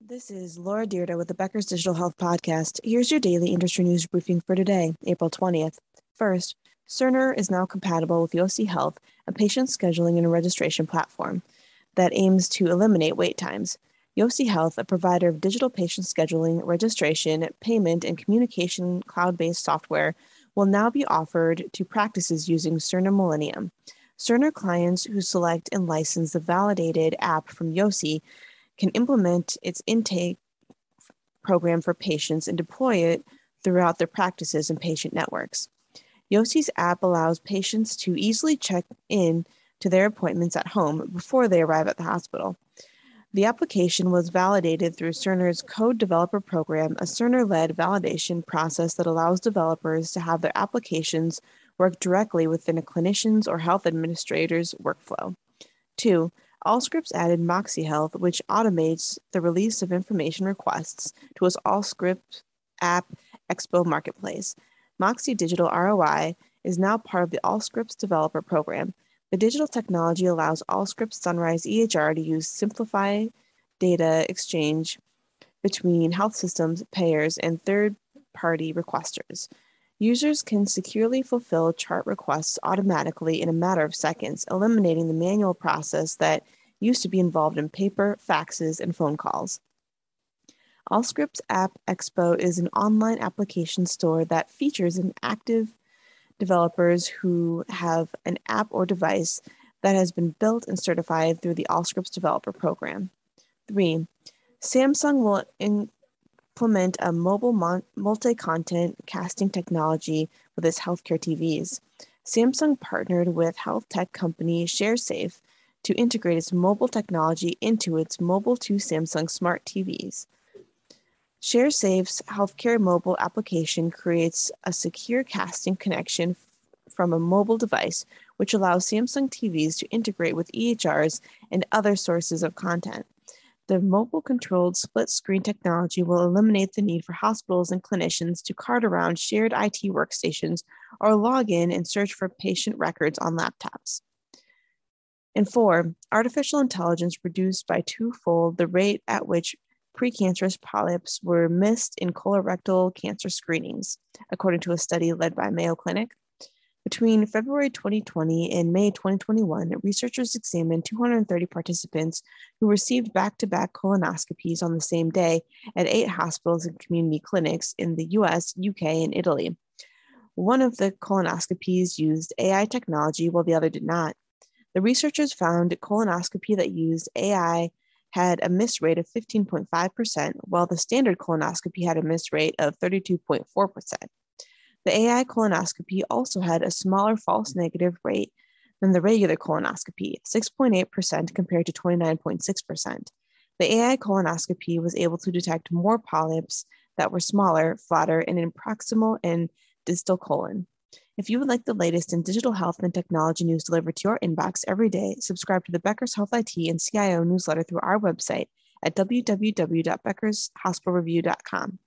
This is Laura Dyrda with the Becker's Digital Health Podcast. Here's your daily industry news briefing for today, April 20th. First, Cerner is now compatible with Yosi Health, a patient scheduling and registration platform that aims to eliminate wait times. Yosi Health, a provider of digital patient scheduling, registration, payment, and communication cloud based software, will now be offered to practices using Cerner Millennium. Cerner clients who select and license the validated app from Yosi can implement its intake program for patients and deploy it throughout their practices and patient networks. Yosi's app allows patients to easily check in to their appointments at home before they arrive at the hospital. The application was validated through Cerner's Code Developer Program, a Cerner led validation process that allows developers to have their applications work directly within a clinician's or health administrator's workflow. Two, Allscripts added Moxie Health, which automates the release of information requests to its Allscripts app Expo marketplace. Moxie Digital ROI is now part of the Allscripts developer program. The digital technology allows Allscripts Sunrise EHR to use simplify data exchange between health systems, payers, and third party requesters. Users can securely fulfill chart requests automatically in a matter of seconds, eliminating the manual process that used to be involved in paper, faxes, and phone calls. Allscripts App Expo is an online application store that features an active developers who have an app or device that has been built and certified through the Allscripts developer program. Three, Samsung will implement a mobile multi content casting technology with its healthcare TVs. Samsung partnered with health tech company ShareSafe to integrate its mobile technology into its Mobile to Samsung smart TVs. ShareSafe's healthcare mobile application creates a secure casting connection from a mobile device, which allows Samsung TVs to integrate with EHRs and other sources of content. The mobile controlled split screen technology will eliminate the need for hospitals and clinicians to cart around shared IT workstations or log in and search for patient records on laptops. And four, artificial intelligence reduced by twofold the rate at which precancerous polyps were missed in colorectal cancer screenings, according to a study led by Mayo Clinic. Between February 2020 and May 2021, researchers examined 230 participants who received back to back colonoscopies on the same day at eight hospitals and community clinics in the US, UK, and Italy. One of the colonoscopies used AI technology, while the other did not. The researchers found colonoscopy that used AI had a miss rate of 15.5%, while the standard colonoscopy had a miss rate of 32.4%. The AI colonoscopy also had a smaller false negative rate than the regular colonoscopy, 6.8% compared to 29.6%. The AI colonoscopy was able to detect more polyps that were smaller, flatter, and in proximal and distal colon. If you would like the latest in digital health and technology news delivered to your inbox every day, subscribe to the Becker's Health IT and CIO newsletter through our website at www.beckershospitalreview.com.